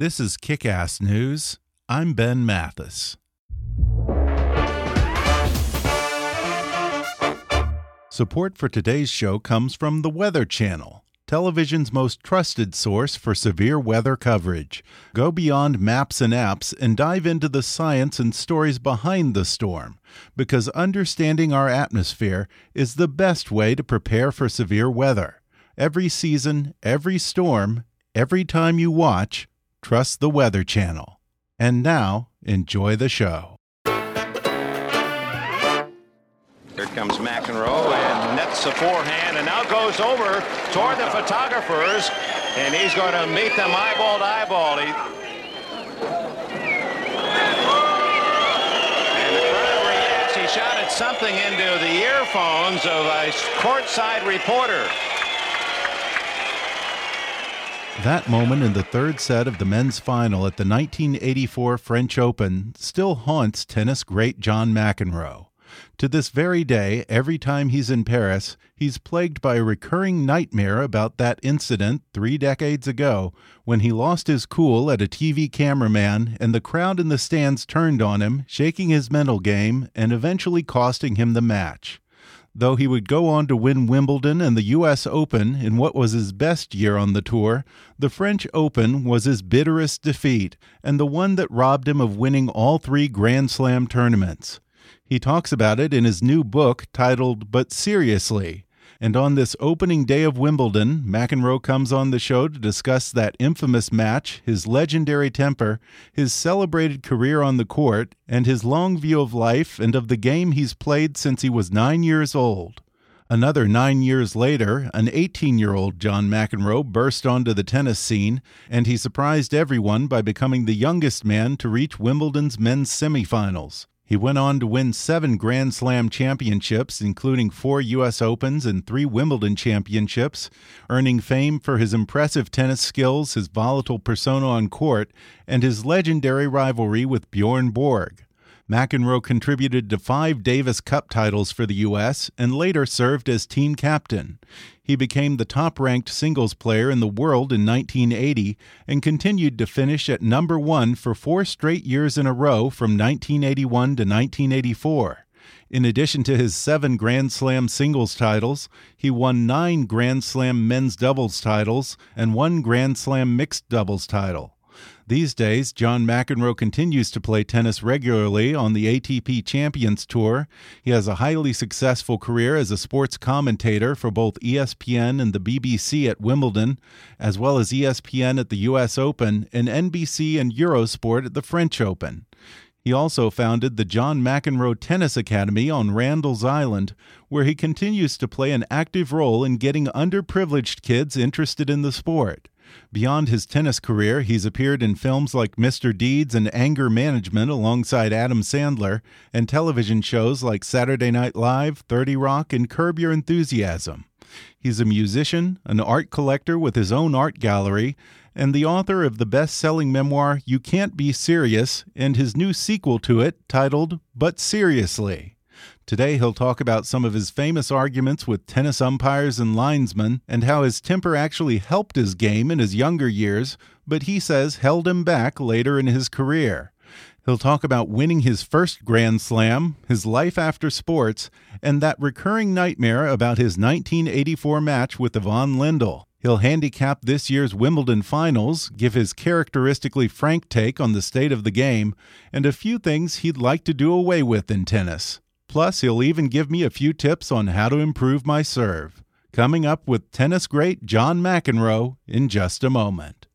This is Kick Ass News. I'm Ben Mathis. Support for today's show comes from the Weather Channel, television's most trusted source for severe weather coverage. Go beyond maps and apps and dive into the science and stories behind the storm, because understanding our atmosphere is the best way to prepare for severe weather. Every season, every storm, every time you watch, trust the Weather Channel. And now, enjoy the show. Here comes McEnroe and nets the forehand and now goes over toward the photographers and he's going to meet them eyeball to eyeball. He... And the crowd reacts. He shouted something into the earphones of a courtside reporter. That moment in the third set of the men's final at the 1984 French Open still haunts tennis great John McEnroe. To this very day, every time he's in Paris, he's plagued by a recurring nightmare about that incident three decades ago when he lost his cool at a TV cameraman and the crowd in the stands turned on him, shaking his mental game and eventually costing him the match. Though he would go on to win Wimbledon and the U.S. Open in what was his best year on the tour, the French Open was his bitterest defeat and the one that robbed him of winning all three Grand Slam tournaments. He talks about it in his new book titled But Seriously. And on this opening day of Wimbledon, McEnroe comes on the show to discuss that infamous match, his legendary temper, his celebrated career on the court, and his long view of life and of the game he's played since he was nine years old. Another nine years later, an 18 year old John McEnroe burst onto the tennis scene, and he surprised everyone by becoming the youngest man to reach Wimbledon's men's semifinals. He went on to win seven Grand Slam championships, including four U.S. Opens and three Wimbledon championships, earning fame for his impressive tennis skills, his volatile persona on court, and his legendary rivalry with Bjorn Borg. McEnroe contributed to five Davis Cup titles for the U.S. and later served as team captain. He became the top ranked singles player in the world in 1980 and continued to finish at number one for four straight years in a row from 1981 to 1984. In addition to his seven Grand Slam singles titles, he won nine Grand Slam men's doubles titles and one Grand Slam mixed doubles title. These days, John McEnroe continues to play tennis regularly on the ATP Champions Tour. He has a highly successful career as a sports commentator for both ESPN and the BBC at Wimbledon, as well as ESPN at the US Open and NBC and Eurosport at the French Open. He also founded the John McEnroe Tennis Academy on Randall's Island, where he continues to play an active role in getting underprivileged kids interested in the sport. Beyond his tennis career, he's appeared in films like Mr. Deeds and Anger Management alongside Adam Sandler, and television shows like Saturday Night Live, 30 Rock, and Curb Your Enthusiasm. He's a musician, an art collector with his own art gallery, and the author of the best selling memoir You Can't Be Serious and his new sequel to it titled But Seriously. Today, he'll talk about some of his famous arguments with tennis umpires and linesmen and how his temper actually helped his game in his younger years, but he says held him back later in his career. He'll talk about winning his first Grand Slam, his life after sports, and that recurring nightmare about his 1984 match with Ivan Lendl. He'll handicap this year's Wimbledon finals, give his characteristically frank take on the state of the game, and a few things he'd like to do away with in tennis. Plus, he'll even give me a few tips on how to improve my serve. Coming up with tennis great John McEnroe in just a moment.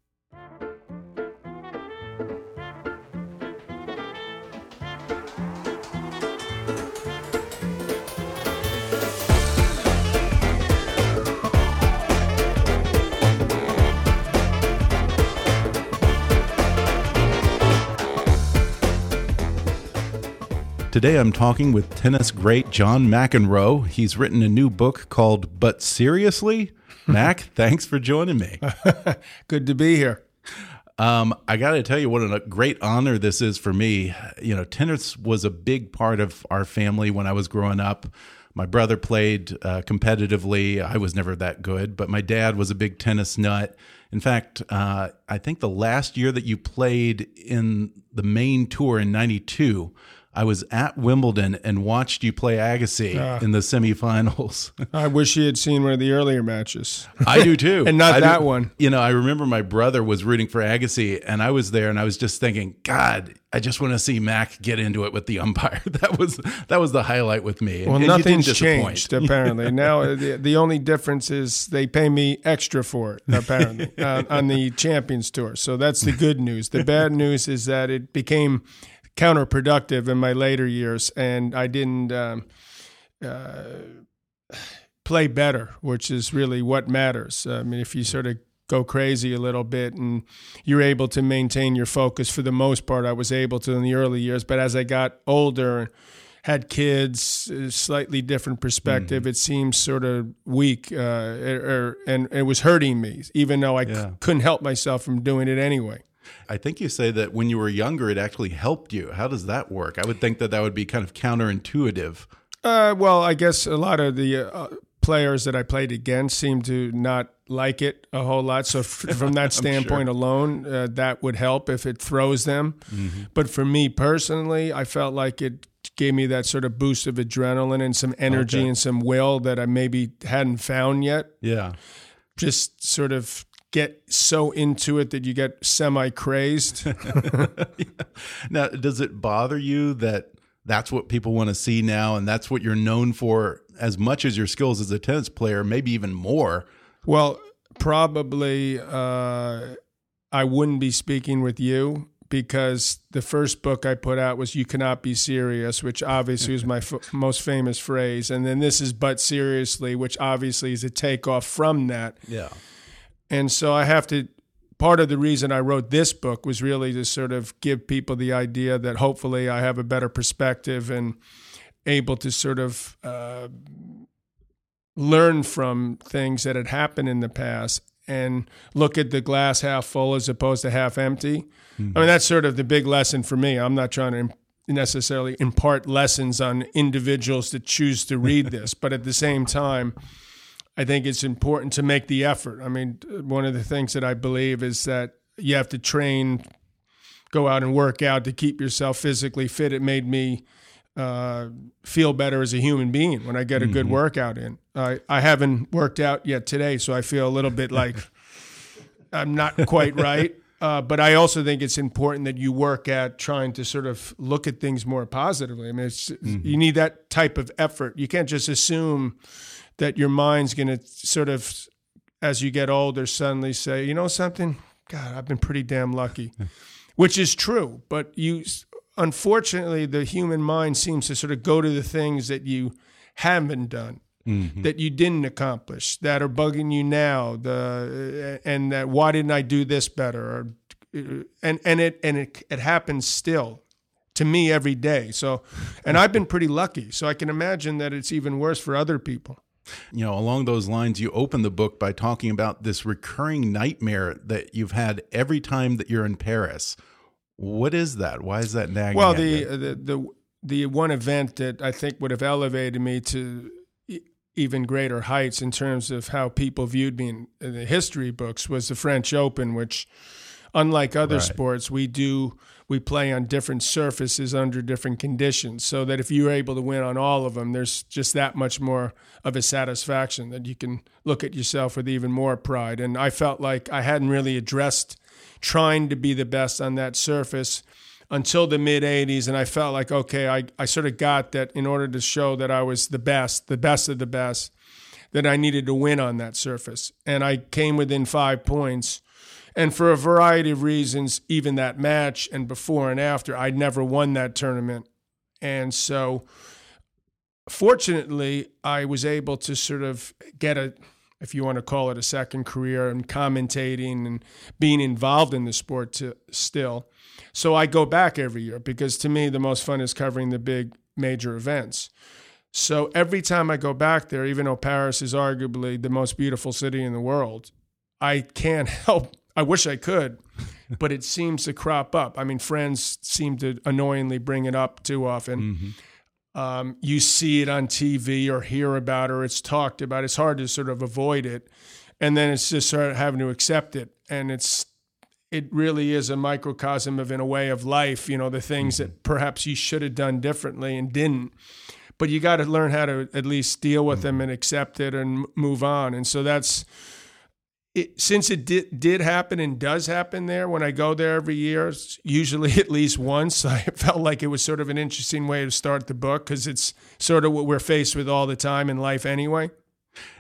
Today I'm talking with tennis great John McEnroe. He's written a new book called But Seriously? Mac, thanks for joining me. Good to be here. Um, I got to tell you what a great honor this is for me. You know, tennis was a big part of our family when I was growing up. My brother played uh, competitively. I was never that good, but my dad was a big tennis nut. In fact, uh, I think the last year that you played in the main tour in '92, I was at Wimbledon and watched you play Agassi uh, in the semifinals. I wish you had seen one of the earlier matches. I do too, and not I that do, one. You know, I remember my brother was rooting for Agassi, and I was there, and I was just thinking, God, I just want to see Mac get into it with the umpire. That was that was the highlight with me. Well, and nothing's changed apparently. now the, the only difference is they pay me extra for it apparently uh, on the Champions Tour. So that's the good news. The bad news is that it became counterproductive in my later years, and I didn't um, uh, play better, which is really what matters. I mean, if you sort of go crazy a little bit and you're able to maintain your focus for the most part, I was able to in the early years. But as I got older, had kids, slightly different perspective. Mm-hmm. It seems sort of weak, uh, er, er, and it was hurting me, even though I yeah. c- couldn't help myself from doing it anyway. I think you say that when you were younger, it actually helped you. How does that work? I would think that that would be kind of counterintuitive. Uh, well, I guess a lot of the uh, players that I played against seem to not like it a whole lot. So, f- from that standpoint sure. alone, uh, that would help if it throws them. Mm-hmm. But for me personally, I felt like it gave me that sort of boost of adrenaline and some energy okay. and some will that I maybe hadn't found yet. Yeah. Just sort of get so into it that you get semi crazed. Now, does it bother you that that's what people want to see now and that's what you're known for as much as your skills as a tennis player, maybe even more? Well, probably uh, I wouldn't be speaking with you because the first book I put out was You Cannot Be Serious, which obviously is my most famous phrase. And then this is But Seriously, which obviously is a takeoff from that. Yeah. And so I have to, part of the reason I wrote this book was really to sort of give people the idea that hopefully I have a better perspective and able to sort of uh, learn from things that had happened in the past and look at the glass half full as opposed to half empty. Mm-hmm. I mean, that's sort of the big lesson for me. I'm not trying to necessarily impart lessons on individuals that choose to read this, but at the same time, I think it's important to make the effort. I mean, one of the things that I believe is that you have to train, go out and work out to keep yourself physically fit. It made me uh, feel better as a human being when I get a good mm-hmm. workout in. I, I haven't worked out yet today, so I feel a little bit like I'm not quite right. Uh, but I also think it's important that you work at trying to sort of look at things more positively. I mean, mm-hmm. you need that type of effort. You can't just assume that your mind's going to sort of, as you get older, suddenly say, you know something? God, I've been pretty damn lucky, which is true. But you, unfortunately, the human mind seems to sort of go to the things that you haven't done. Mm-hmm. That you didn't accomplish, that are bugging you now, the and that why didn't I do this better? Or, and and it and it it happens still to me every day. So, and I've been pretty lucky. So I can imagine that it's even worse for other people. You know, along those lines, you open the book by talking about this recurring nightmare that you've had every time that you're in Paris. What is that? Why is that nagging? Well, the, uh, the, the the one event that I think would have elevated me to even greater heights in terms of how people viewed me in, in the history books was the French Open, which, unlike other right. sports, we do we play on different surfaces under different conditions so that if you're able to win on all of them there's just that much more of a satisfaction that you can look at yourself with even more pride. And i felt like i hadn't really addressed trying to be the best on that surface until the mid 80s and i felt like okay I, I sort of got that in order to show that i was the best the best of the best that i needed to win on that surface. And i came within five points and for a variety of reasons, even that match and before and after, I'd never won that tournament. And so, fortunately, I was able to sort of get a, if you want to call it a second career, and commentating and being involved in the sport to, still. So I go back every year because to me, the most fun is covering the big major events. So every time I go back there, even though Paris is arguably the most beautiful city in the world, I can't help I wish I could, but it seems to crop up. I mean, friends seem to annoyingly bring it up too often. Mm-hmm. Um, you see it on TV or hear about it or it's talked about. It's hard to sort of avoid it. and then it's just sort of having to accept it, and it's it really is a microcosm of in a way of life. You know, the things Mm-hmm. that perhaps you should have done differently and didn't. But you got to learn how to at least deal with them and accept it and move on. And so that's it, since it did, did happen and does happen there when I go there every year, usually at least once, I felt like it was sort of an interesting way to start the book because it's sort of what we're faced with all the time in life anyway.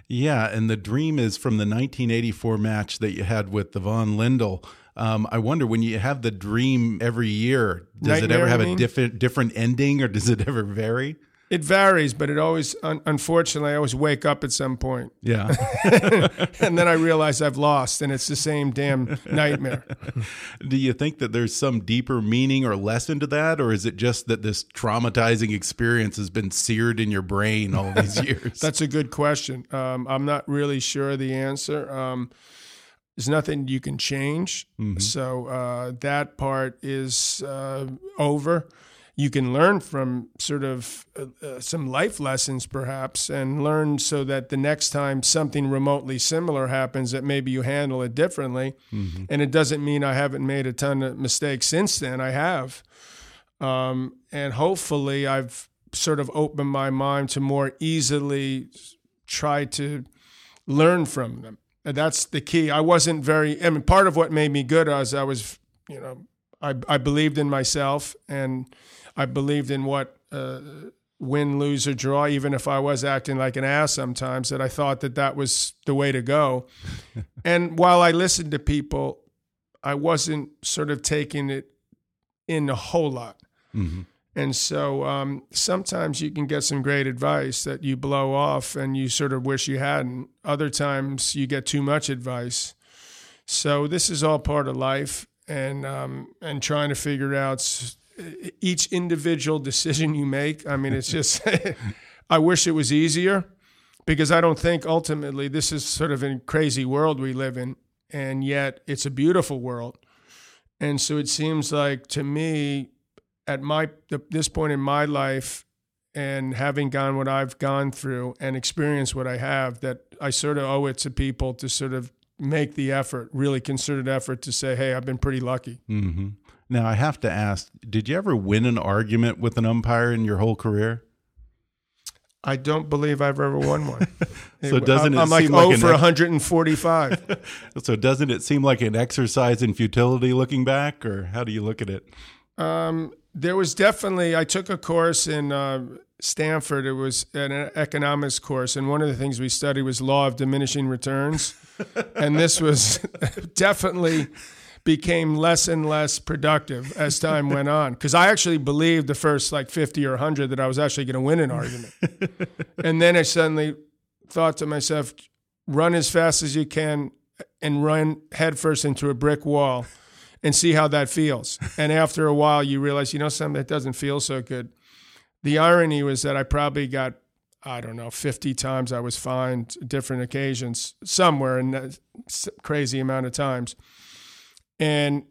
Yeah, and the dream is from the 1984 match that you had with the Ivan Lendl. Um, I wonder when you have the dream every year, does it ever have a different different ending, or does it ever vary? It varies, but it always, un- unfortunately, I always wake up at some point. Yeah. and then I realize I've lost, and it's the same damn nightmare. Do you think that there's some deeper meaning or lesson to that, or is it just that this traumatizing experience has been seared in your brain all these years? That's a good question. Um, I'm not really sure the answer. Um, there's nothing you can change, so uh, that part is uh, over. You can learn from sort of uh, uh, some life lessons, perhaps, and learn so that the next time something remotely similar happens, that maybe you handle it differently. And it doesn't mean I haven't made a ton of mistakes since then. I have. Um, and hopefully, I've sort of opened my mind to more easily try to learn from them. And that's the key. I wasn't very, I mean, part of what made me good was I was, you know, I, I believed in myself and I believed in what uh, win, lose, or draw, even if I was acting like an ass sometimes, that I thought that that was the way to go. and while I listened to people, I wasn't sort of taking it in a whole lot. And so um, sometimes you can get some great advice that you blow off and you sort of wish you hadn't. Other times you get too much advice. So this is all part of life, and um, and trying to figure out each individual decision you make. I mean, it's just I wish it was easier because I don't think ultimately this is sort of a crazy world we live in, and yet it's a beautiful world. And so it seems like to me, at my this point in my life, and having gone what I've gone through and experienced what I have, that I sort of owe it to people to sort of make the effort, really concerted effort to say, "Hey, I've been pretty lucky." hmm Now, I have to ask did you ever win an argument with an umpire in your whole career? I don't believe I've ever won one. So doesn't it I'm like seem like oh for 145. So, doesn't it seem like an exercise in futility looking back, or how do you look at it? Um, there was definitely I took a course in uh, Stanford. It was an economics course, and one of the things we studied was law of diminishing returns, and this was definitely became less and less productive as time went on because I actually believed the first like 50 or 100 that I was actually going to win an argument. and then I suddenly thought to myself, run as fast as you can and run headfirst into a brick wall and see how that feels. And after a while, you realize, you know, something that doesn't feel so good. The irony was that I probably got, I don't know, 50 times I was fined, different occasions, somewhere in that crazy amount of times. And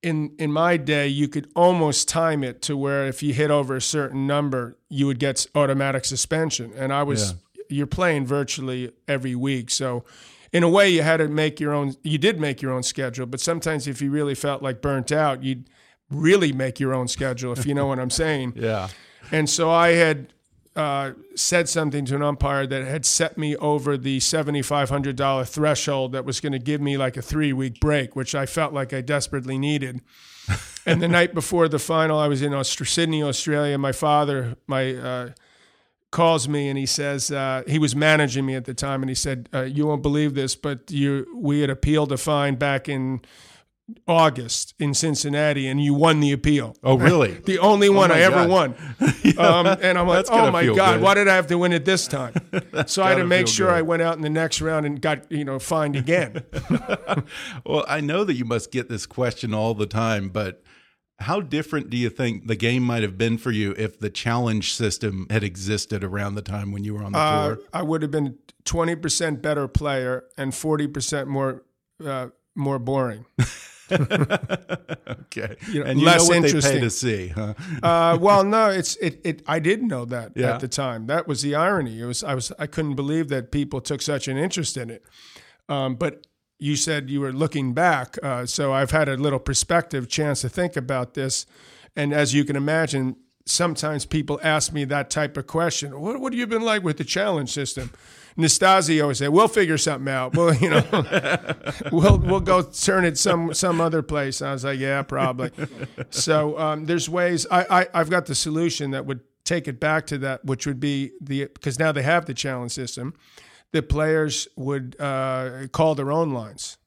in in my day, you could almost time it to where if you hit over a certain number, you would get automatic suspension. And I was, you're playing virtually every week, so in a way, you had to make your own. You did make your own schedule, but sometimes if you really felt like burnt out, you'd really make your own schedule. If you know what I'm saying. Yeah. And so I had uh, said something to an umpire that had set me over the $7,500 threshold that was going to give me like a three week break, which I felt like I desperately needed. and the night before the final, I was in Aust- Sydney, Australia. My father, my uh, calls me and he says uh, he was managing me at the time, and he said, uh, "You won't believe this, but you we had appealed a fine back in August in Cincinnati, and you won the appeal." Oh, really? The only one my I ever God. won. um, and I'm like, oh my God, good. why did I have to win it this time? so I had to make sure good. I went out in the next round and got, you know, fined again. Well, I know that you must get this question all the time, but how different do you think the game might have been for you if the challenge system had existed around the time when you were on the uh, tour? I would have been 20% better player and 40% more uh, more boring. Okay. you know, and you less know interesting. pay to see, huh? Uh, well, no, it's it, it. I didn't know that Yeah. at the time. That was the irony. It was I was I couldn't believe that people took such an interest in it. Um, but you said you were looking back, uh, so I've had a little perspective chance to think about this, and as you can imagine, sometimes people ask me that type of question. What what have you been like with the challenge system? Always said, "We'll figure something out. Well, you know, we'll we'll go turn it some some other place." I was like, "Yeah, probably." So um, there's ways. I, I I've got the solution that would take it back to that, which would be the because now they have the challenge system. The players would uh, call their own lines.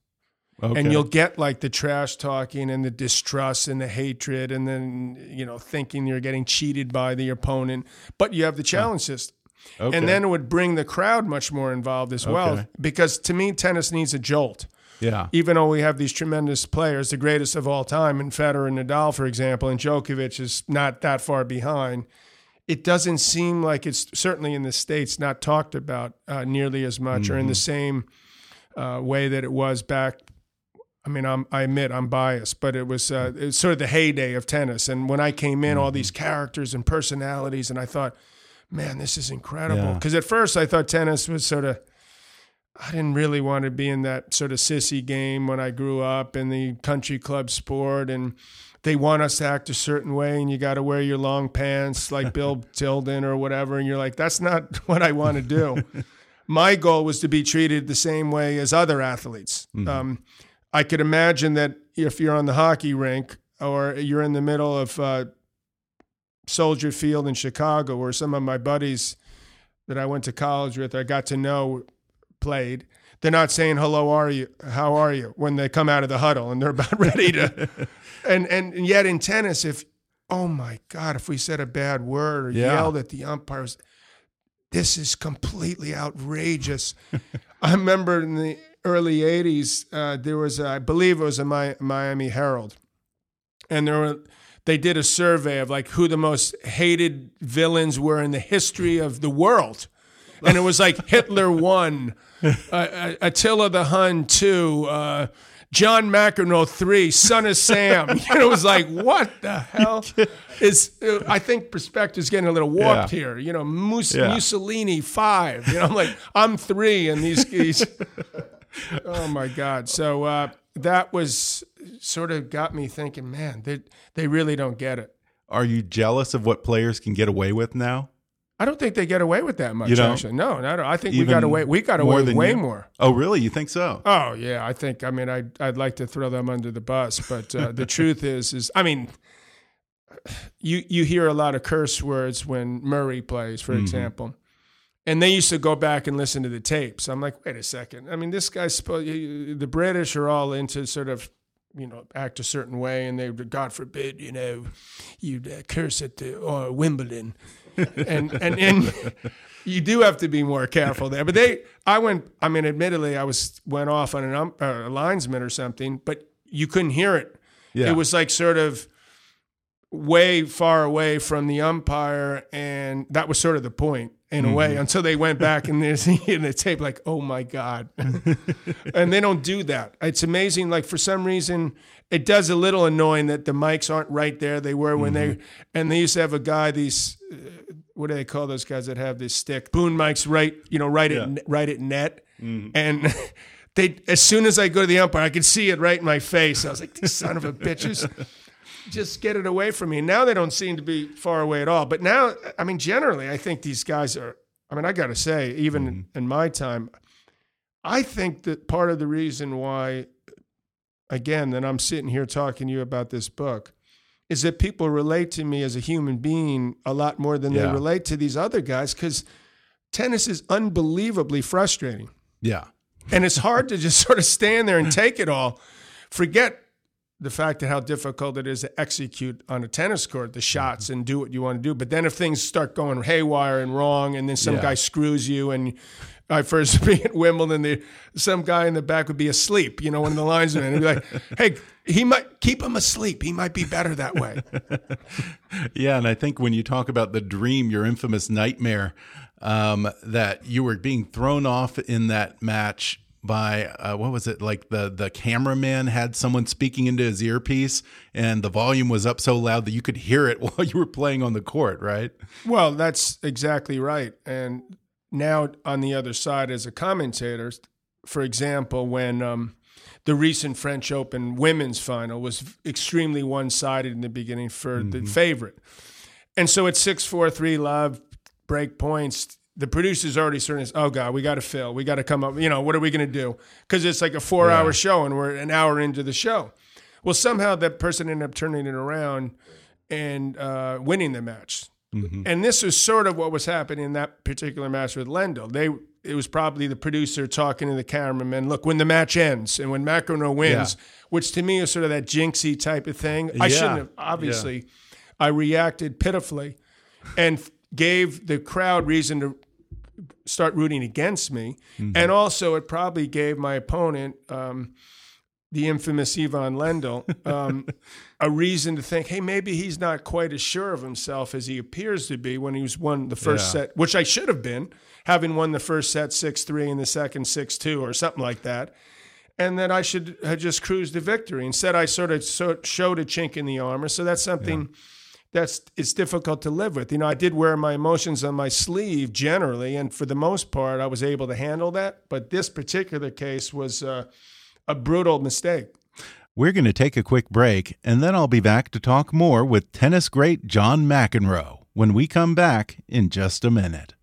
Okay. And you'll get like the trash talking and the distrust and the hatred, and then you know thinking you're getting cheated by the opponent. But you have the challenge system, Okay. and then it would bring the crowd much more involved as well. Okay. Because to me, tennis needs a jolt. yeah. Even though we have these tremendous players, the greatest of all time, in Federer and Nadal, for example, and Djokovic is not that far behind. It doesn't seem like it's certainly in the states not talked about uh, nearly as much, or in the same uh, way that it was back. I mean, I'm, I admit I'm biased, but it was uh, it was sort of the heyday of tennis. And when I came in, all these characters and personalities, and I thought, man, this is incredible. Yeah. Because at first I thought tennis was sort of I didn't really want to be in that sort of sissy game when I grew up in the country club sport and they want us to act a certain way and you got to wear your long pants like Bill Tilden or whatever and you're like that's not what I want to do. My goal was to be treated the same way as other athletes. Um, I could imagine that if you're on the hockey rink or you're in the middle of uh, Soldier Field in Chicago, where some of my buddies that I went to college with, I got to know, played. They're not saying hello, are you? How are you? When they come out of the huddle and they're about ready to, and and yet in tennis, if oh my god, if we said a bad word or Yeah. yelled at the umpires, this is completely outrageous. I remember in the early '80s, uh, there was, a, I believe it was a Mi- Miami Herald, and there were they did a survey of like who the most hated villains were in the history of the world, and it was like Hitler one, uh, uh, Attila the Hun two. Uh, John McEnroe three, son of Sam. And it was like, what the hell is? Uh, I think perspective's getting a little warped Yeah. here. You know, Mus- Yeah. Mussolini five. You know, I'm like, I'm three, and these these. oh my God! So uh, that was sort of got me thinking, man, they they really don't get it. Are you jealous of what players can get away with now? I don't think they get away with that much. You? Actually, no, no, I think we got away. We got away than way you? more. Oh, really? You think so? Oh yeah, I think. I mean, I'd I'd like to throw them under the bus, but uh, the truth is, is I mean, you you hear a lot of curse words when Murray plays, for example, and they used to go back and listen to the tapes. I'm like, wait a second. I mean, this guy's supposed. The British are all into sort of. You know, act a certain way, and they God forbid, you know, you'd uh, curse at the or Wimbledon, and and and you do have to be more careful there. But they, I went. I mean, admittedly, I was went off on an ump, uh, a linesman or something, but you couldn't hear it. Yeah. It was like sort of way far away from the umpire, and that was sort of the point in a way. Mm-hmm. Until they went back and there's in the tape, like, oh my god, and they don't do that. It's amazing. Like for some reason, it does a little annoying that the mics aren't right there. They were when they mm-hmm. and they used to have a guy these. Uh, what do they call those guys that have this stick? Boom mics right, you know, right at right at net, mm-hmm. and they. As soon as I go to the umpire, I could see it right in my face. I was like, "These son of a bitches." Just get it away from me. Now they don't seem to be far away at all. But now, I mean, generally, I think these guys are. I mean, I got to say, even in, in my time, I think that part of the reason why, again, that I'm sitting here talking to you about this book, is that people relate to me as a human being a lot more than they relate to these other guys because tennis is unbelievably frustrating. Yeah. And it's hard to just sort of stand there and take it all. Forget the fact that how difficult it is to execute on a tennis court the shots and do what you want to do. But then if things start going haywire and wrong, and then some Yeah. guy screws you, and I first be at Wimbledon, the, some guy in the back would be asleep, you know, one of the linesmen, and be like, "Hey, he might keep him asleep. He might be better that way." Yeah, and I think when you talk about the dream, your infamous nightmare, um, that you were being thrown off in that match by uh, what was it like the the cameraman had someone speaking into his earpiece and the volume was up so loud that you could hear it while you were playing on the court, right? Well, that's exactly right. And now on the other side as a commentator, for example, when um, the recent French Open women's final was extremely one sided in the beginning for mm-hmm. the favorite. And so at 6 4 3 love, break points. The producer's already starting to, oh God, we got to fill. We got to come up. You know, what are we going to do? Because it's like a four yeah. hour show and we're an hour into the show. Well, somehow that person ended up turning it around and uh, winning the match. Mm-hmm. And this is sort of what was happening in that particular match with Lendl. They it was probably the producer talking to the cameraman, look, when the match ends and when McEnroe wins, yeah. which to me is sort of that jinxy type of thing. I shouldn't have obviously. I reacted pitifully and gave the crowd reason to start rooting against me. Mm-hmm. And also it probably gave my opponent um, the infamous Ivan Lendl, um, a reason to think, hey, maybe he's not quite as sure of himself as he appears to be when he was won the first yeah. set, which I should have been, having won the first set 6 3 and the second 6 2 or something like that. And that I should have just cruised to victory. Instead, I sort of showed a chink in the armor. So that's something. Yeah that's it's difficult to live with. You know, I did wear my emotions on my sleeve generally, and for the most part, I was able to handle that. But this particular case was uh, a brutal mistake. We're going to take a quick break, and then I'll be back to talk more with tennis great John McEnroe when we come back in just a minute.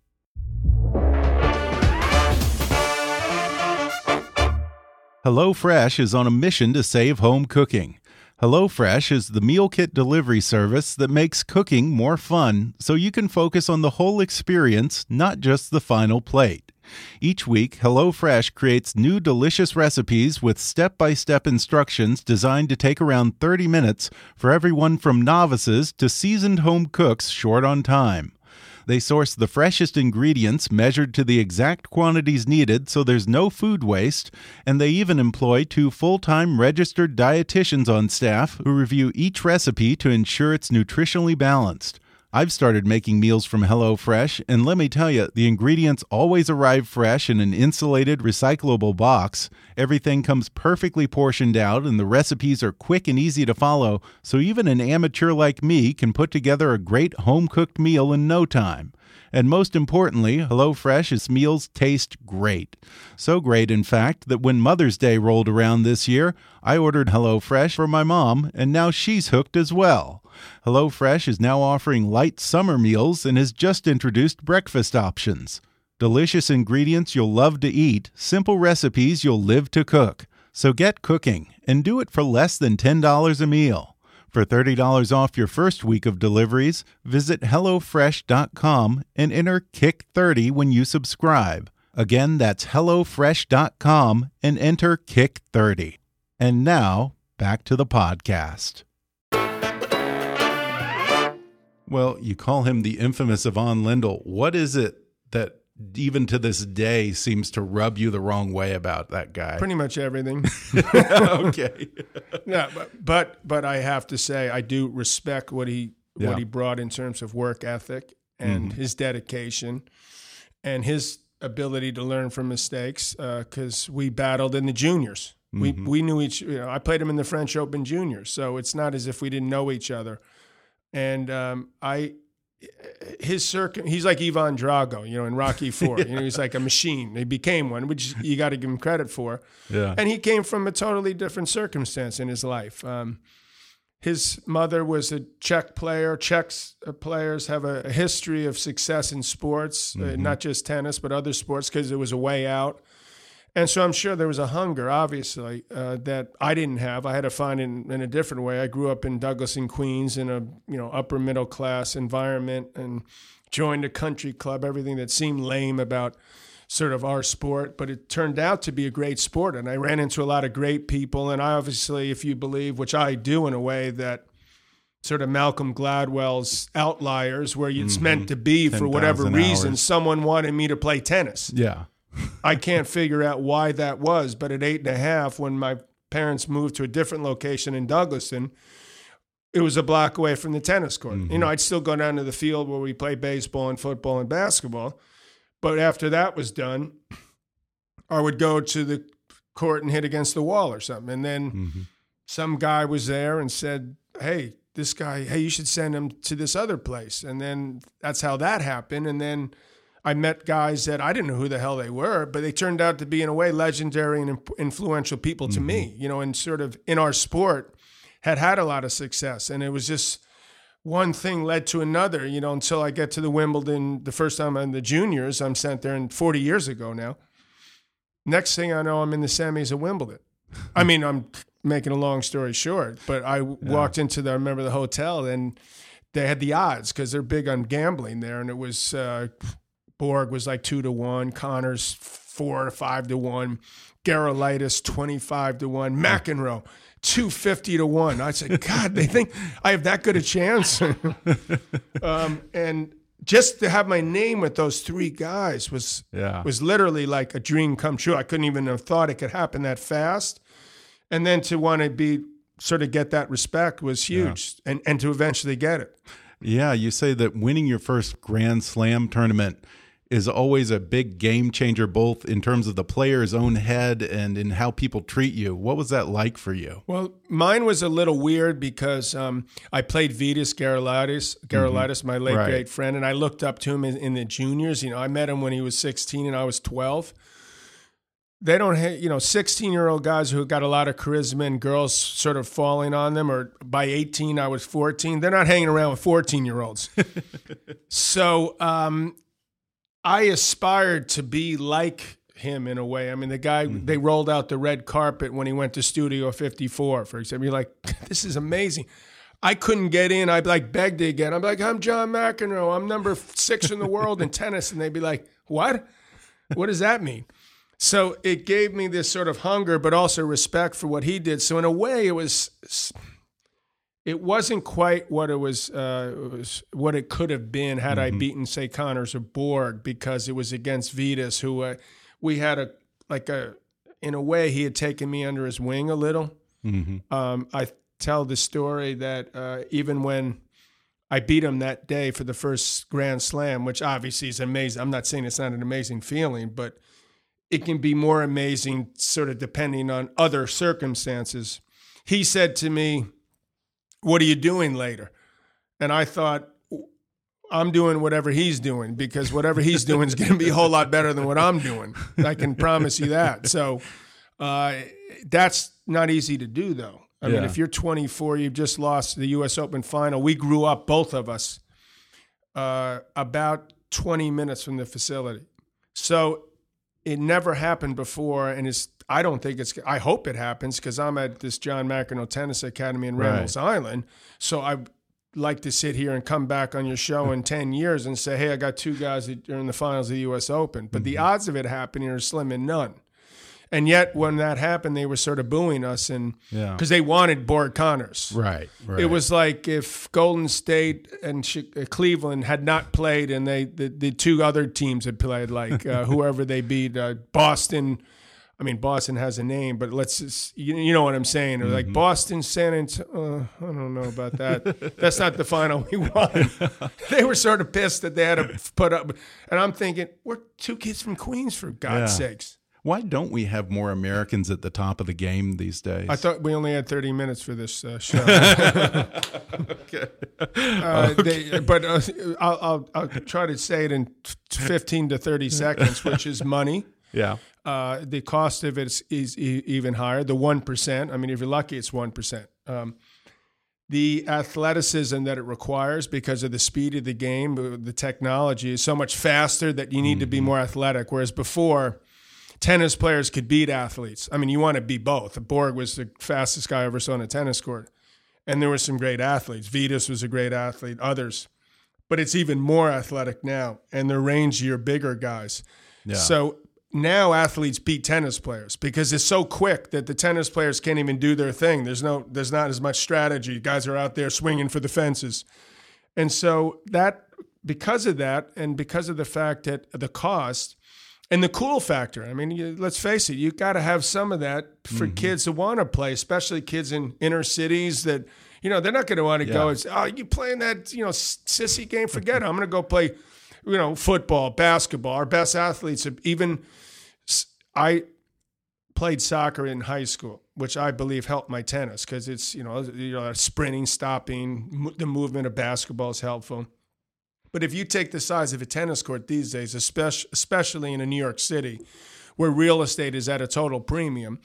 HelloFresh is on a mission to save home cooking. HelloFresh is the meal kit delivery service that makes cooking more fun so you can focus on the whole experience, not just the final plate. Each week, HelloFresh creates new delicious recipes with step by step instructions designed to take around 30 minutes for everyone from novices to seasoned home cooks short on time. They source the freshest ingredients measured to the exact quantities needed so there's no food waste, and they even employ two full time registered dietitians on staff who review each recipe to ensure it's nutritionally balanced. I've started making meals from HelloFresh, and let me tell you, the ingredients always arrive fresh in an insulated, recyclable box. Everything comes perfectly portioned out, and the recipes are quick and easy to follow, so even an amateur like me can put together a great home cooked meal in no time. And most importantly, HelloFresh's meals taste great. So great, in fact, that when Mother's Day rolled around this year, I ordered HelloFresh for my mom, and now she's hooked as well. HelloFresh is now offering light summer meals and has just introduced breakfast options. Delicious ingredients you'll love to eat, simple recipes you'll live to cook. So get cooking and do it for less than $10 a meal. For $30 off your first week of deliveries, visit HelloFresh.com and enter KICK30 when you subscribe. Again, that's HelloFresh.com and enter KICK30. And now, back to the podcast. Well, you call him the infamous Ivan Lendl. What is it that even to this day seems to rub you the wrong way about that guy? Pretty much everything. okay. no, but, but but I have to say I do respect what he yeah. what he brought in terms of work ethic and mm. his dedication and his ability to learn from mistakes because uh, we battled in the juniors. Mm -hmm. We mm-hmm. we knew each. You know, I played him in the French Open juniors, so it's not as if we didn't know each other and um, I his circum he's like Ivan Drago, you know, in Rocky Four. yeah. You know, he's like a machine. He became one, which you got to give him credit for. Yeah. And he came from a totally different circumstance in his life. Um, his mother was a Czech player. Czech uh, players have a, history of success in sports, uh, mm-hmm. uh, not just tennis, but other sports, because it was a way out. And so I'm sure there was a hunger, obviously, uh, that I didn't have. I had to find in, in a different way. I grew up in Douglaston Queens in a you know upper middle class environment and joined a country club. Everything that seemed lame about sort of our sport, but it turned out to be a great sport. And I ran into a lot of great people. And I obviously, if you believe, which I do in a way, that sort of Malcolm Gladwell's outliers, where it's mm-hmm. meant to be for whatever reason, hours. someone wanted me to play tennis. Yeah. I can't figure out why that was, but at eight and a half, when my parents moved to a different location in Douglaston, it was a block away from the tennis court. Mm-hmm. You know, I'd still go down to the field where we play baseball and football and basketball. But after that was done, I would go to the court and hit against the wall or something. And then mm-hmm. some guy was there and said, Hey, this guy, hey, you should send him to this other place. And then that's how that happened. And then I met guys that I didn't know who the hell they were, but they turned out to be, in a way, legendary and influential people to mm-hmm. me, you know, and sort of in our sport had had a lot of success. And it was just one thing led to another, you know, until I get to the Wimbledon the first time in the juniors. I'm sent there and 40 years ago now. Next thing I know, I'm in the semis of Wimbledon. I mean, I'm making a long story short, but I yeah. walked into the, I remember the hotel and they had the odds because they're big on gambling there. And it was, uh, Borg was like two to one, Connors four to five to one, Gerulaitis 25 to one, McEnroe 250 to one. I said, God, they think I have that good a chance. um, and just to have my name with those three guys was yeah. was literally like a dream come true. I couldn't even have thought it could happen that fast. And then to want to be sort of get that respect was huge yeah. and, and to eventually get it. Yeah, you say that winning your first Grand Slam tournament is always a big game changer, both in terms of the player's own head and in how people treat you. What was that like for you? Well, mine was a little weird because um, I played Vitas Gerulaitis, Gerulaitis, mm -hmm. my late right. great friend, and I looked up to him in, in, the juniors. You know, I met him when he was 16 and I was 12. They don't, have, you know, 16 year old guys who got a lot of charisma and girls sort of falling on them. Or by 18, I was 14. They're not hanging around with 14 year olds. so um, I aspired to be like him in a way. I mean, the guy mm-hmm. they rolled out the red carpet when he went to Studio 54, for example. You're like, this is amazing. I couldn't get in. I'd like begged to get. I'm like, I'm John McEnroe. I'm number six in the world in tennis, and they'd be like, what? What does that mean? So it gave me this sort of hunger, but also respect for what he did. So in a way, it was it wasn't quite what it was, uh, it was what it could have been had mm-hmm. I beaten say Connors or Borg because it was against Vitas, who uh, we had a like a in a way he had taken me under his wing a little. Mm-hmm. Um, I tell the story that uh, even when I beat him that day for the first Grand Slam, which obviously is amazing. I'm not saying it's not an amazing feeling, but it can be more amazing, sort of depending on other circumstances. He said to me what are you doing later? And I thought, I'm doing whatever he's doing because whatever he's doing is going to be a whole lot better than what I'm doing. I can promise you that. So uh, that's not easy to do, though. I yeah. mean, if you're 24, you've just lost the U.S. Open final. We grew up, both of us, uh, about 20 minutes from the facility. So it never happened before, and it's I don't think it's. I hope it happens because I'm at this John McEnroe Tennis Academy in Randall's right. Island. So I like to sit here and come back on your show in 10 years and say, hey, I got two guys that are in the finals of the U.S. Open. But mm-hmm. the odds of it happening are slim and none. And yet, when that happened, they were sort of booing us, and because yeah. they wanted Borg Connors, right, right? It was like if Golden State and uh, Cleveland had not played, and they the, the two other teams had played, like uh, whoever they beat, uh, Boston I mean, Boston has a name, but let's just, you, you know what I'm saying. Mm-hmm. Like Boston, San Antonio. Uh, I don't know about that. That's not the final we won. they were sort of pissed that they had to put up. And I'm thinking, we're two kids from Queens, for God's yeah. sakes. Why don't we have more Americans at the top of the game these days? I thought we only had 30 minutes for this uh, show. okay. Uh, okay. They, but uh, I'll, I'll, I'll try to say it in 15 to 30 seconds, which is money. Yeah. Uh, the cost of it is, is e- even higher. The one percent. I mean, if you're lucky, it's one percent. Um, the athleticism that it requires because of the speed of the game, uh, the technology is so much faster that you need mm-hmm. to be mm-hmm. more athletic. Whereas before, tennis players could beat athletes. I mean, you want to be both. Borg was the fastest guy I ever saw on a tennis court, and there were some great athletes. Vitas was a great athlete. Others, but it's even more athletic now, and the rangier, bigger guys. Yeah. So now athletes beat tennis players because it's so quick that the tennis players can't even do their thing. There's no, there's not as much strategy. Guys are out there swinging for the fences, and so that because of that, and because of the fact that the cost and the cool factor. I mean, you, let's face it, you've got to have some of that for mm-hmm. kids who want to play, especially kids in inner cities that. You know, they're not going to want to yeah. go. It's, oh, you playing that, you know, sissy game? Forget it. I'm going to go play you know, football, basketball. Our best athletes, even I played soccer in high school, which I believe helped my tennis because it's you know you know sprinting, stopping, the movement of basketball is helpful. But if you take the size of a tennis court these days, especially especially in a New York City, where real estate is at a total premium,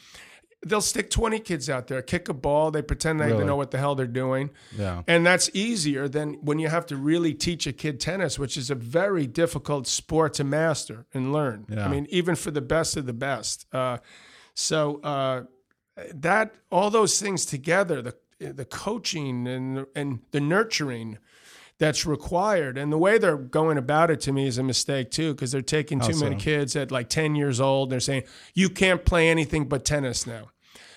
they'll stick 20 kids out there, kick a ball, they pretend they Really? know what the hell they're doing. Yeah. And that's easier than when you have to really teach a kid tennis, which is a very difficult sport to master and learn. Yeah. I mean, even for the best of the best. Uh, so uh, that all those things together, the the coaching and and the nurturing that's required, and the way they're going about it to me is a mistake too, because they're taking too many kids at like ten years old. They're saying you can't play anything but tennis now.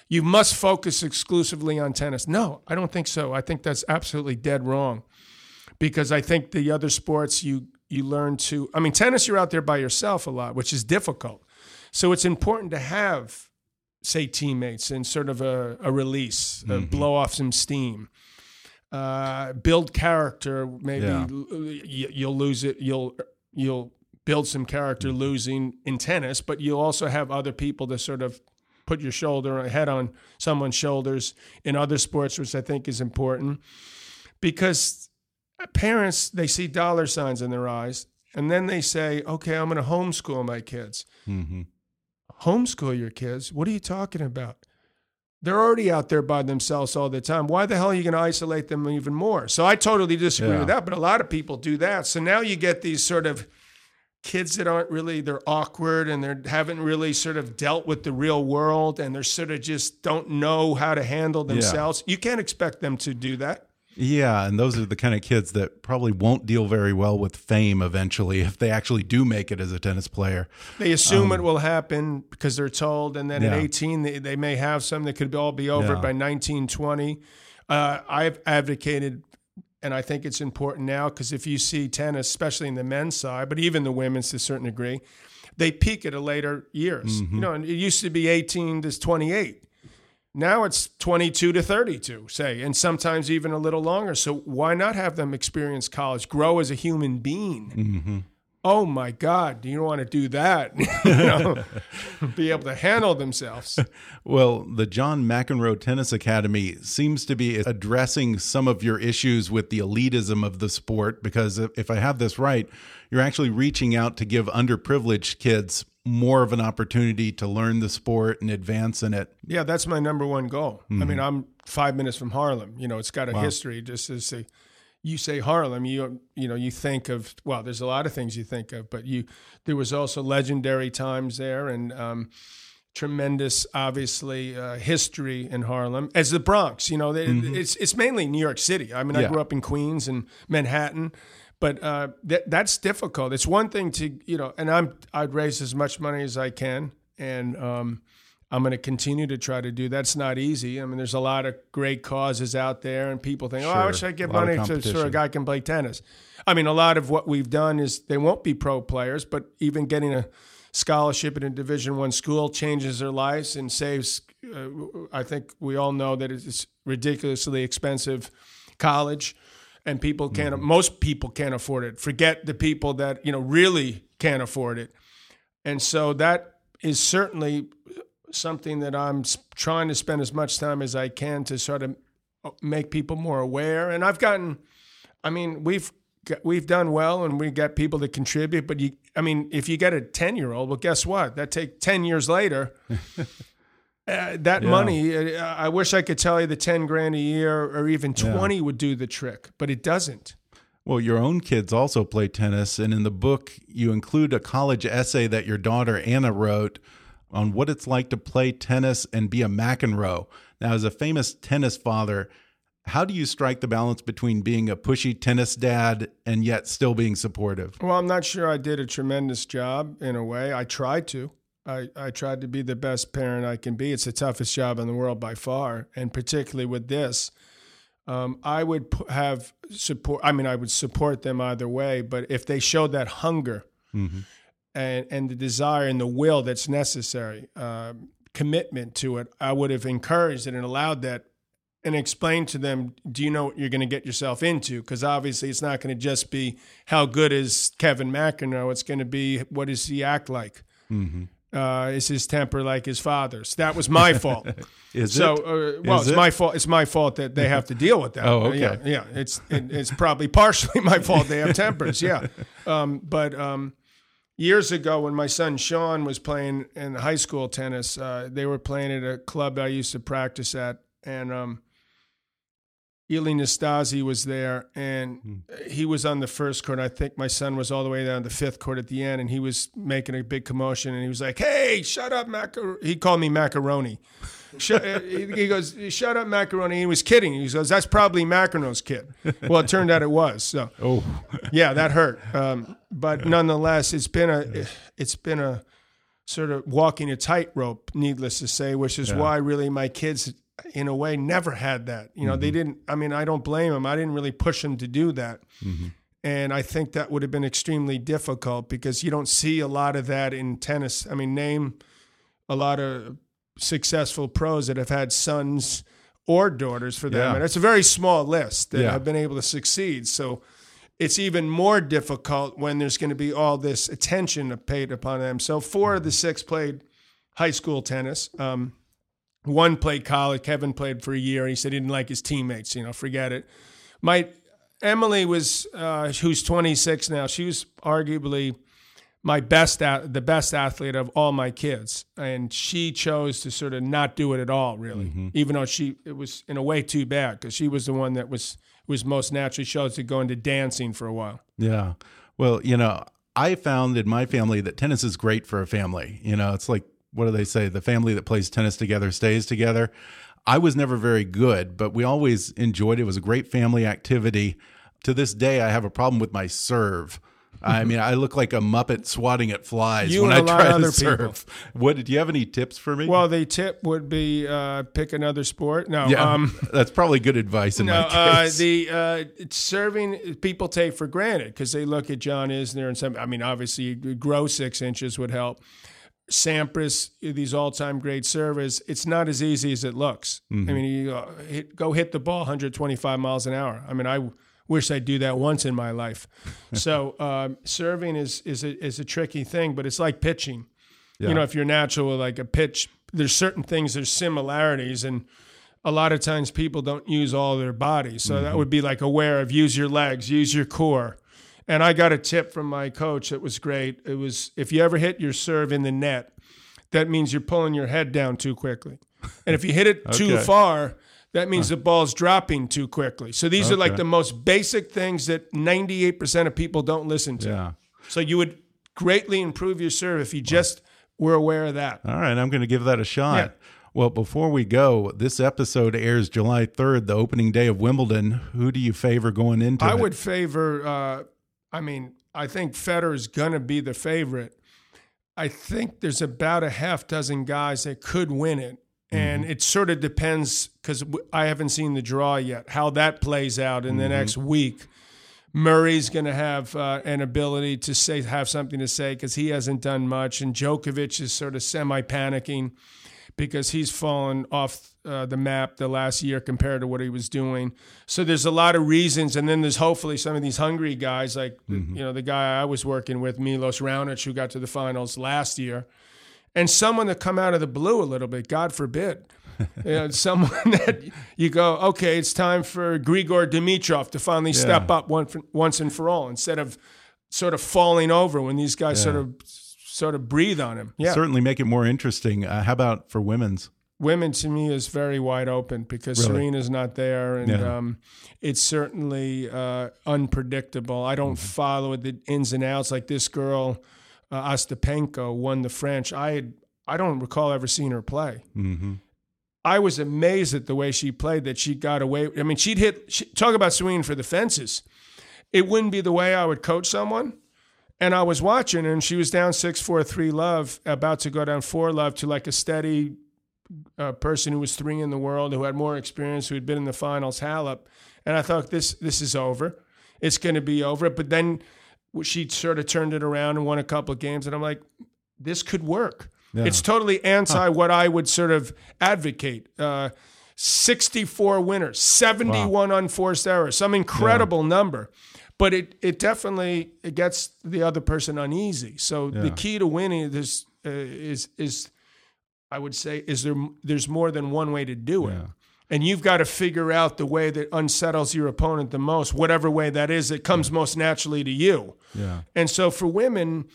You must focus exclusively on tennis. No, I don't think so. I think that's absolutely dead wrong because I think the other sports you you learn to I mean tennis you're out there by yourself a lot, which is difficult. So it's important to have say teammates and sort of a, a release, uh, blow off some steam. Uh, build character. Maybe Yeah. you'll lose it. You'll you'll build some character losing in tennis, but you'll also have other people to sort of put your shoulder head on someone's shoulders in other sports, which I think is important because parents they see dollar signs in their eyes and then they say okay i'm going to homeschool my kids hmm homeschool your kids what are you talking about they're already out there by themselves all the time. Why the hell are you going to isolate them even more? So i totally disagree Yeah. with that but a lot of people do that. So now you get these sort of kids that aren't really they're awkward and they haven't really sort of dealt with the real world and they're sort of just don't know how to handle themselves. You can't expect them to do that Yeah, and those are the kind of kids that probably won't deal very well with fame eventually if they actually do make it as a tennis player. They assume it will happen because they're told, and then at Um, 18 they, they may have some that could all be over Yeah. by 19, 20. Uh, I've advocated, and I think it's important now because if you see tennis, especially in the men's side, but even the women's to a certain degree, they peak at a later years. Mm-hmm. You know, and it used to be 18 to 28. Now it's 22 to 32, say, and sometimes even a little longer. So why not have them experience college, grow as a human being? Mm-hmm. Oh my God, do you want to do that? be able to handle themselves. Well, the John McEnroe Tennis Academy seems to be addressing some of your issues with the elitism of the sport because if I have this right, you're actually reaching out to give underprivileged kids more of an opportunity to learn the sport and advance in it. Yeah, that's my number one goal. I Mm-hmm. mean, I'm five minutes from Harlem. You know, it's got a history. Just as say, you say Harlem, you you know, you think of well, there's a lot of things you think of, but you there was also legendary times there and um, tremendous, obviously, uh, history in Harlem as the Bronx. You know, they, it's it's mainly New York City. I mean, I Mm-hmm. Grew up in Queens and Manhattan. But uh, that that's difficult. It's one thing to you know, and I'm I'd raise as much money as I can, and um, I'm going to continue to try to do. That's not easy. I mean, there's a lot of great causes out there, and people think, "Oh, I wish I could give A lot of money to so a guy can play tennis." I mean, a lot of what we've done is they won't be pro players, but even getting a scholarship in a Division One school changes their lives and saves. Uh, I think we all know that it's ridiculously expensive college, and people can't. Most people can't afford it. Forget the people that you know really can't afford it, and so that is certainly something that I'm trying to spend as much time as I can to sort of uh, make people more aware. And I've gotten, I mean, we've we've done well, and we got people to contribute. But you, I mean, if you get a ten year old, well, guess what? That take ten years later. Uh, that Yeah. money, uh, I wish I could tell you the 10 grand a year or even Yeah. 20 would do the trick, but it doesn't. Well, your own kids also play tennis, and in the book, you include a college essay that your daughter Anna wrote on what it's like to play tennis and be a McEnroe. Now, as a famous tennis father, how do you strike the balance between being a pushy tennis dad and yet still being supportive? Well, I'm not sure I did a tremendous job in a way. I tried to. I, I tried to be the best parent I can be. It's the toughest job in the world by far, and particularly with this. Um, I would p- have support. I mean, I would support them either way. But if they showed that hunger and and the desire and the will that's necessary, um, commitment to it, I would have encouraged it and allowed that, and explained to them, do you know what you're going to get yourself into? Because obviously, it's not going to just be how good is Kevin McEnroe. It's going to be what does he act like. Uh, is his temper like his father's? That was my fault. Is so, it? uh, well, Is it's it? my fault. It's my fault that they have to deal with that. Oh, okay. Yeah, yeah. It's it, it's probably partially my fault they have tempers. Yeah, um, but um, years ago when my son Sean was playing in high school tennis, uh, they were playing at a club I used to practice at, and um, Ilie Nastase was there, and he was on the first court. I think my son was all the way down the fifth court at the end, and he was making a big commotion. And he was like, "Hey, shut up, macar." He called me macaroni. Shut, he goes, "Shut up, macaroni." He was kidding. He goes, "That's probably Macaroni's kid." Well, it turned out it was. So, Oh, yeah, that hurt. Um, but nonetheless, it's been a it's been a sort of walking a tightrope, needless to say, which is why really my kids, in a way, never had that. You know, they didn't. I mean, I don't blame them. I didn't really push them to do that. And I think that would have been extremely difficult because you don't see a lot of that in tennis. I mean, name a lot of successful pros that have had sons or daughters for them. Yeah. And it's a very small list that Yeah. have been able to succeed. So it's even more difficult when there's going to be all this attention paid upon them. So four of the six played high school tennis. Um, one played college. Kevin played for a year. He said he didn't like his teammates. You know, forget it. My Emily was, uh, who's 26 now. She was arguably my best, at, the best athlete of all my kids, and she chose to sort of not do it at all, really. Even though she, it was in a way too bad because she was the one that was was most naturally chose to go into dancing for a while. yeah. Well, you know, I found in my family that tennis is great for a family. You know, it's like what do they say? The family that plays tennis together stays together. I was never very good, but we always enjoyed it. It was a great family activity. To this day, I have a problem with my serve. I mean, I look like a muppet swatting at flies You when I try to other serve. What do you have any tips for me? Well, the tip would be uh, pick another sport. No, yeah, um, that's probably good advice in no. my Uh, case. the uh, serving people take for granted because they look at John Isner and some. I mean, obviously, grow six inches would help. Sampras, these all-time great servers. It's not as easy as it looks. I mean, you uh, hit, go hit the ball 125 miles an hour. I mean, I wish I'd do that once in my life. so um, serving is is a, is a tricky thing, but it's like pitching. Yeah. You know, if you're natural with like a pitch, there's certain things, there's similarities, and a lot of times people don't use all their body. So that would be like aware of use your legs, use your core. And I got a tip from my coach that was great. It was if you ever hit your serve in the net, that means you're pulling your head down too quickly. And if you hit it too far, that means the ball's dropping too quickly. So these are like the most basic things that 98% of people don't listen to. yeah. So you would greatly improve your serve if you just were aware of that. All right, I'm going to give that a shot. Yeah. Well, before we go, this episode airs July 3rd, the opening day of Wimbledon. Who do you favor going into I it? would favor. Uh, I mean, I think Federer is going to be the favorite. I think there's about a half dozen guys that could win it, and it sort of depends because I haven't seen the draw yet. How that plays out in the next week. Murray's going to have uh, an ability to say have something to say because he hasn't done much, and Djokovic is sort of semi panicking because he's fallen off uh, the map the last year compared to what he was doing. So there's a lot of reasons, and then there's hopefully some of these hungry guys, like you know the guy I was working with, Milos Raonic, who got to the finals last year, and someone that come out of the blue a little bit. God forbid. you know, someone that you go, okay, it's time for Grigor Dimitrov to finally step up one for, once and for all, instead of sort of falling over when these guys sort of sort of breathe on him. Yeah, Certainly make it more interesting. Uh, how about for women's? women to me is very wide open because Really? Serena's not there, and Yeah. um, it's certainly uh, unpredictable. I don't Mm-hmm. follow the ins and outs like this girl uh, Ostapenko won the French. I had, I don't recall ever seeing her play. hmm I was amazed at the way she played that she got away. I mean, she'd hit. She, talk about swinging for the fences. It wouldn't be the way I would coach someone. And I was watching, and she was down six four three love, about to go down four love to like a steady uh, person who was three in the world, who had more experience, who had been in the finals, Halep. And I thought this this is over. It's going to be over. But then she sort of turned it around and won a couple of games, and I'm like, this could work. It's totally anti what I would sort of advocate. Uh, 64 winners, 71 unforced errors, some incredible number. But it, it definitely it gets the other person uneasy. So the key to winning this uh, is is I would say is there there's more than one way to do it. Yeah. And you've got to figure out the way that unsettles your opponent the most, whatever way that is that comes most naturally to you. Yeah. And so for women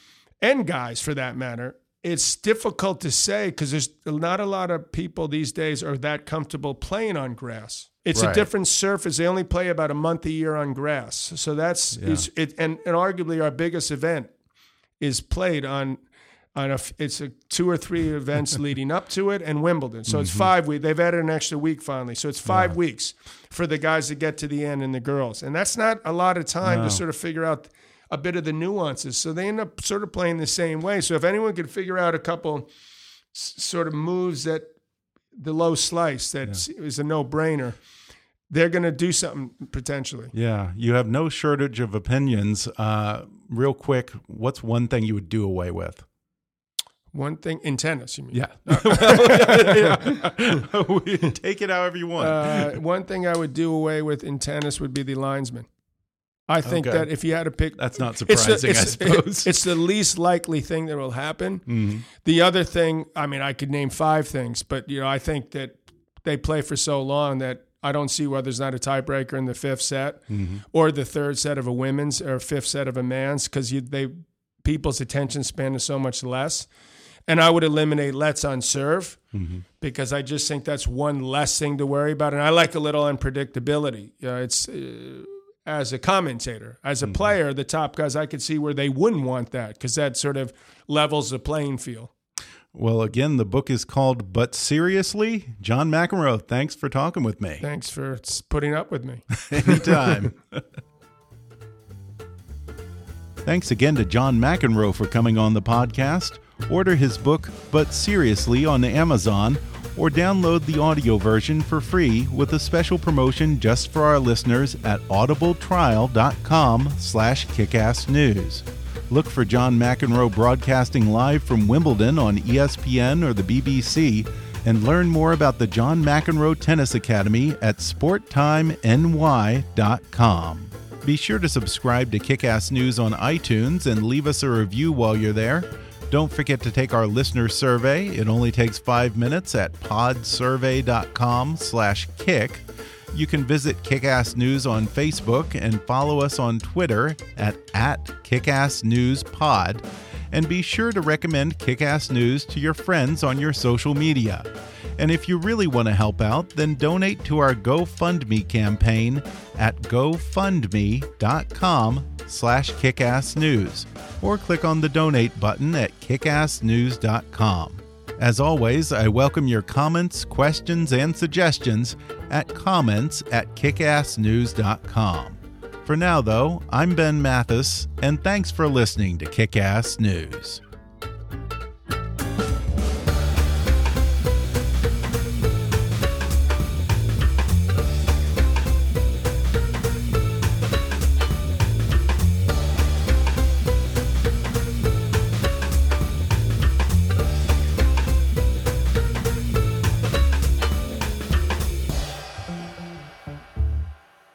and guys for that matter, it's difficult to say because there's not a lot of people these days are that comfortable playing on grass. It's Right. a different surface. They only play about a month a year on grass. So that's it's, it and, and arguably our biggest event is played on on a it's a two or three events leading up to it and Wimbledon. So Mm-hmm. it's five weeks. They've added an extra week finally. So it's five weeks for the guys to get to the end and the girls. And that's not a lot of time No. to sort of figure out a bit of the nuances. So they end up sort of playing the same way. So if anyone could figure out a couple s- sort of moves that the low slice that is a no brainer, they're going to do something potentially. Yeah. You have no shortage of opinions. Uh, real quick, what's one thing you would do away with? One thing in tennis, you mean? Yeah. Take it however you want. Uh, one thing I would do away with in tennis would be the linesman. I think Okay. that if you had to pick, That's not it's the- surprising, I it's- suppose. it's the least likely thing that will happen. Mm-hmm. The other thing, I mean, I could name five things, but you know, I think that they play for so long that I don't see why there's not a tiebreaker in the fifth set Mm-hmm. or the third set of a women's or fifth set of a man's because they people's attention span is so much less. And I would eliminate lets on serve Mm-hmm. because I just think that's one less thing to worry about. And I like a little unpredictability. You know, it's uh, as a commentator, as a Mm-hmm. player, the top guys, I could see where they wouldn't want that because that sort of levels the playing field. Well, again, the book is called But Seriously. John McEnroe, thanks for talking with me. Thanks for putting up with me. Anytime. Thanks again to John McEnroe for coming on the podcast. Order his book, But Seriously, on Amazon, or download the audio version for free with a special promotion just for our listeners at audibletrial.com slash kickassnews. Look for John McEnroe broadcasting live from Wimbledon on ESPN or the BBC and learn more about the John McEnroe Tennis Academy at sporttimeny.com. Be sure to subscribe to Kickass News on iTunes and leave us a review while you're there. Don't forget to take our listener survey. It only takes five minutes at podsurvey.com slash kick. You can visit Kickass News on Facebook and follow us on Twitter at, at KickassNewsPod. And be sure to recommend Kickass News to your friends on your social media. And if you really want to help out, then donate to our GoFundMe campaign at gofundme.com slash kickassnews or click on the donate button at kickassnews.com. As always, I welcome your comments, questions, and suggestions at comments at kickassnews.com. For now, though, I'm Ben Mathis, and thanks for listening to Kick Ass News.